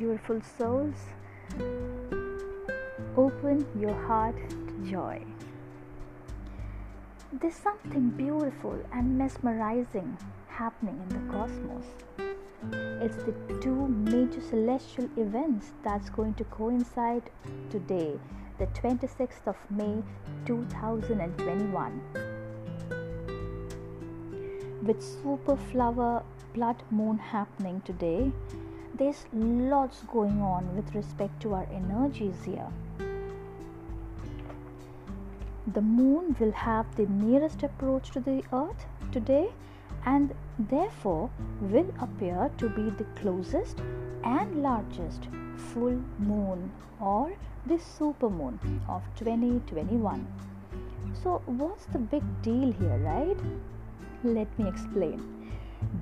beautiful souls. Open your heart to joy. There's something beautiful and mesmerizing happening in the cosmos. It's the two major celestial events that's going to coincide today, the 26th of May 2021. With super flower blood moon happening today, there's lots going on with respect to our energies here. The moon will have the nearest approach to the earth today and therefore will appear to be the closest and largest full moon or the supermoon of 2021. So, what's the big deal here, right? Let me explain.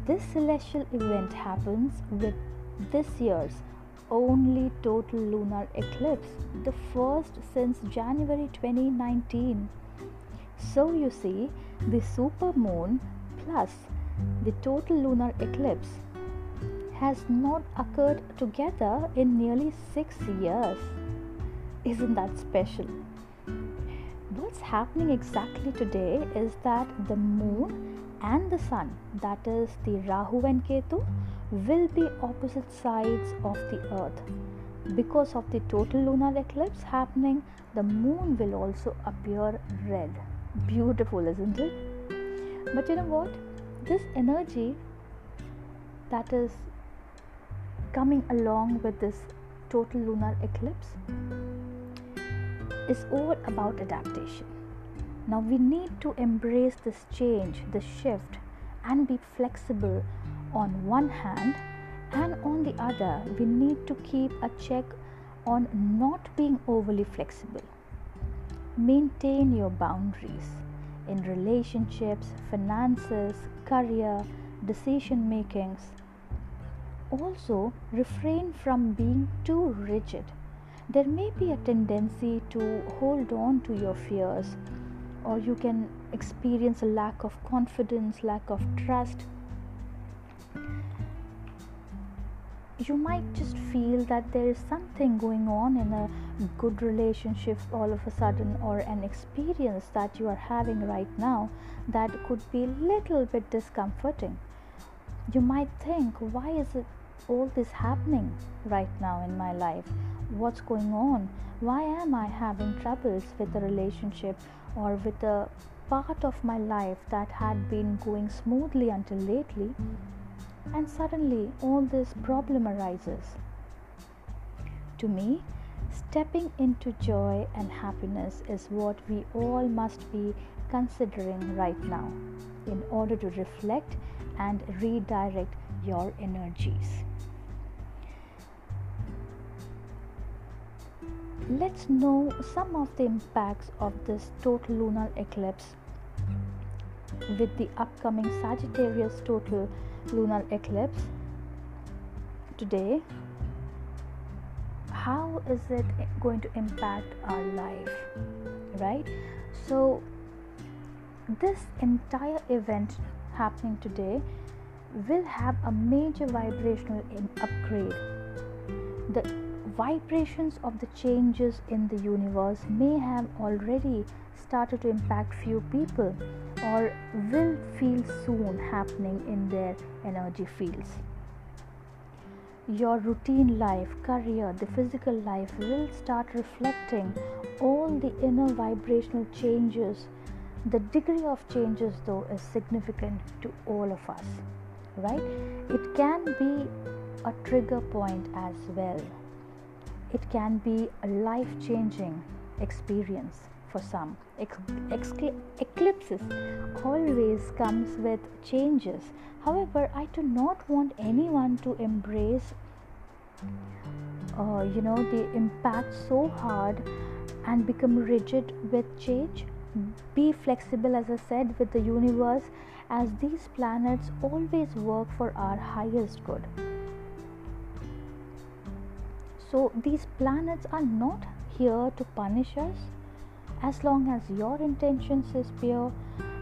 This celestial event happens with this year's only total lunar eclipse, the first since January 2019. So, you see, the supermoon plus the total lunar eclipse has not occurred together in nearly six years. Isn't that special? What's happening exactly today is that the moon and the sun, that is the Rahu and Ketu, will be opposite sides of the earth. Because of the total lunar eclipse happening, the moon will also appear red. Beautiful, isn't it? But you know what? This energy that is coming along with this total lunar eclipse is all about adaptation. Now we need to embrace this change, this shift, and be flexible on one hand, and on the other, we need to keep a check on not being overly flexible. Maintain your boundaries in relationships, finances, career, decision makings. Also, refrain from being too rigid. There may be a tendency to hold on to your fears, or you can experience a lack of confidence, lack of trust. You might just feel that there is something going on in a good relationship all of a sudden, or an experience that you are having right now that could be a little bit discomforting. You might think, why is it all this happening right now in my life? What's going on? Why am I having troubles with a relationship or with a part of my life that had been going smoothly until lately? And suddenly all this problem arises. To me, stepping into joy and happiness is what we all must be considering right now in order to reflect and redirect your energies. Let's know some of the impacts of this total lunar eclipse with the upcoming Sagittarius total lunar eclipse today. How is it going to impact our life? Right? So, this entire event happening today will have a major vibrational upgrade. The vibrations of the changes in the universe may have already started to impact few people or will feel soon happening in their energy fields. Your routine life, career, the physical life will start reflecting all the inner vibrational changes the degree of changes, though, is significant to all of us, right? It can be a trigger point as well. It can be a life changing experience for some. Eclipses always comes with changes. However, I do not want anyone to embrace, uh, you know, the impact so hard and become rigid with change be flexible, as I said, with the universe, as these planets always work for our highest good. So, these planets are not here to punish us. As long as your intentions is pure,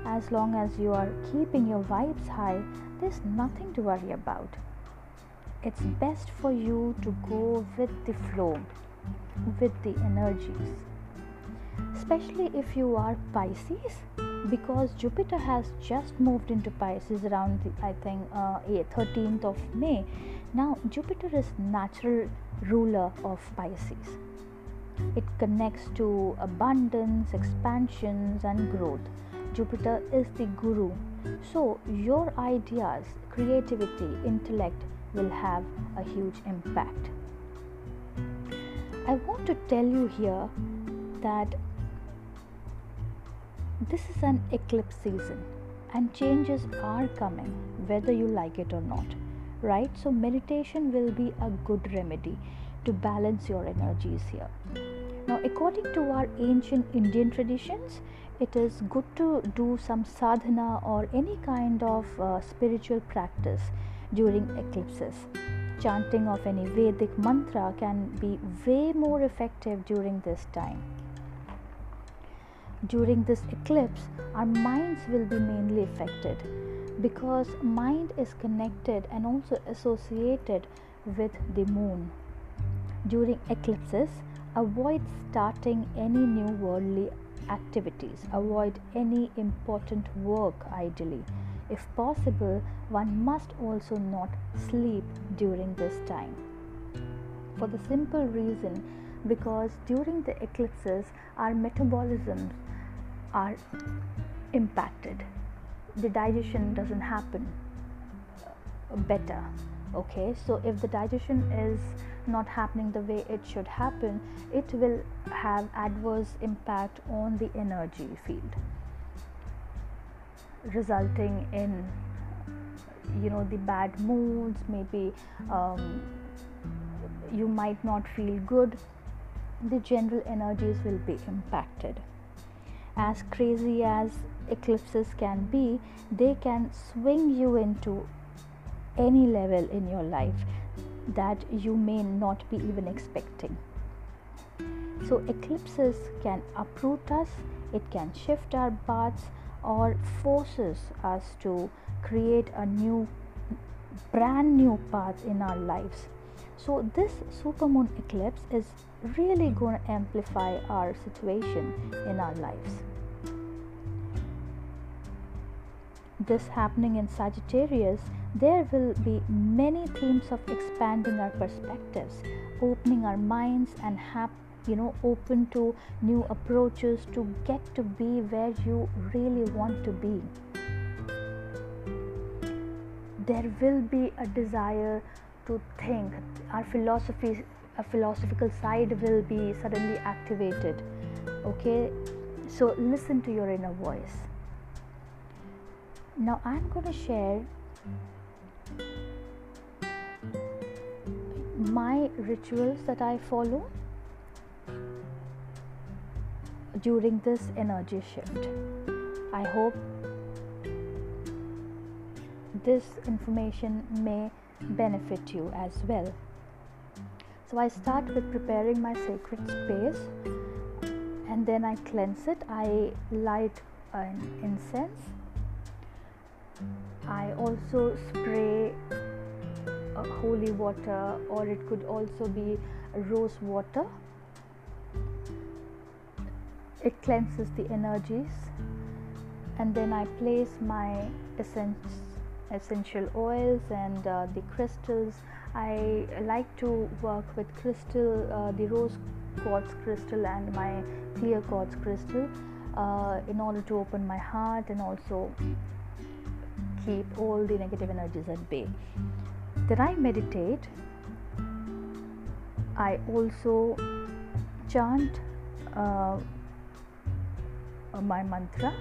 as long as you are keeping your vibes high, there's nothing to worry about. it's best for you to go with the flow, with the energies. Especially if you are Pisces, because Jupiter has just moved into Pisces around, the, I think, uh, 13th of May. Now, Jupiter is natural ruler of Pisces. It connects to abundance, expansions, and growth. Jupiter is the guru. So, your ideas, creativity, intellect will have a huge impact. I want to tell you here that this is an eclipse season and changes are coming whether you like it or not right so meditation will be a good remedy to balance your energies here. Now according to our ancient indian traditions it is good to do some sadhana or any kind of uh, spiritual practice during eclipses. Chanting of any vedic mantra can be way more effective during this time. During this eclipse our minds will be mainly affected because mind is connected and also associated with the moon during eclipses avoid starting any new worldly activities. Avoid any important work ideally. If possible one must also not sleep during this time. For the simple reason because during the eclipses our metabolisms are impacted. The digestion doesn't happen uh, better okay so if the digestion is not happening the way it should happen it will have adverse impact on the energy field resulting in you know the bad moods maybe um, you might not feel good. The general energies will be impacted. As crazy as eclipses can be, they can swing you into any level in your life that you may not be even expecting. So, eclipses can uproot us, it can shift our paths, or forces us to create a new, brand new path in our lives. So, this supermoon eclipse is really going to amplify our situation in our lives. This happening in Sagittarius, there will be many themes of expanding our perspectives, opening our minds, and have you know open to new approaches to get to be where you really want to be. There will be a desire to think. Our philosophy a philosophical side will be suddenly activated. Okay? So listen to your inner voice. Now i'm going to share my rituals that i follow during this energy shift i hope this information may benefit you as well so I start with preparing my sacred space and then I cleanse it. I light an incense. I also spray holy water, or it could also be rose water. It cleanses the energies, and then I place my essence, essential oils and uh, the crystals I like to work with crystal, uh, the rose quartz crystal and my clear quartz crystal uh, in order to open my heart and also keep all the negative energies at bay. Then I meditate. I also chant uh, my mantra.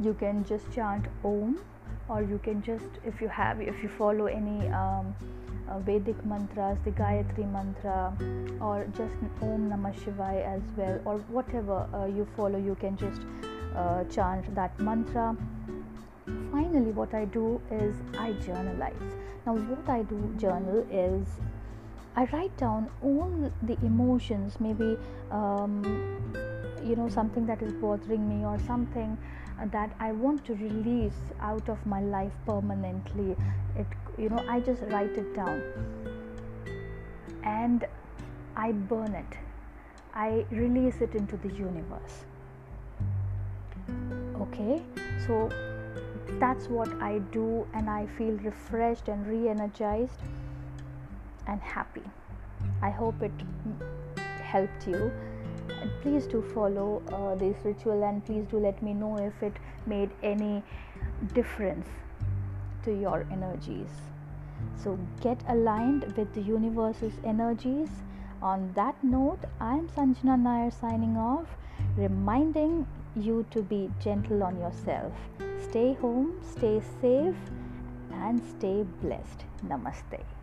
You can just chant Om, or you can just, if you have, if you follow any um, uh, Vedic mantras, the Gayatri mantra, or just Om Namah Shivaya as well, or whatever uh, you follow, you can just uh, chant that mantra. Finally, what I do is I journalize. Now, what I do journal is I write down all the emotions, maybe um, you know something that is bothering me or something that I want to release out of my life permanently. It you know I just write it down and I burn it. I release it into the universe. Okay, so that's what I do, and I feel refreshed and re energized and happy. I hope it helped you. And please do follow uh, this ritual and please do let me know if it made any difference to your energies. So get aligned with the universe's energies. On that note, I am Sanjana Nair signing off, reminding you to be gentle on yourself. Stay home, stay safe, and stay blessed. Namaste.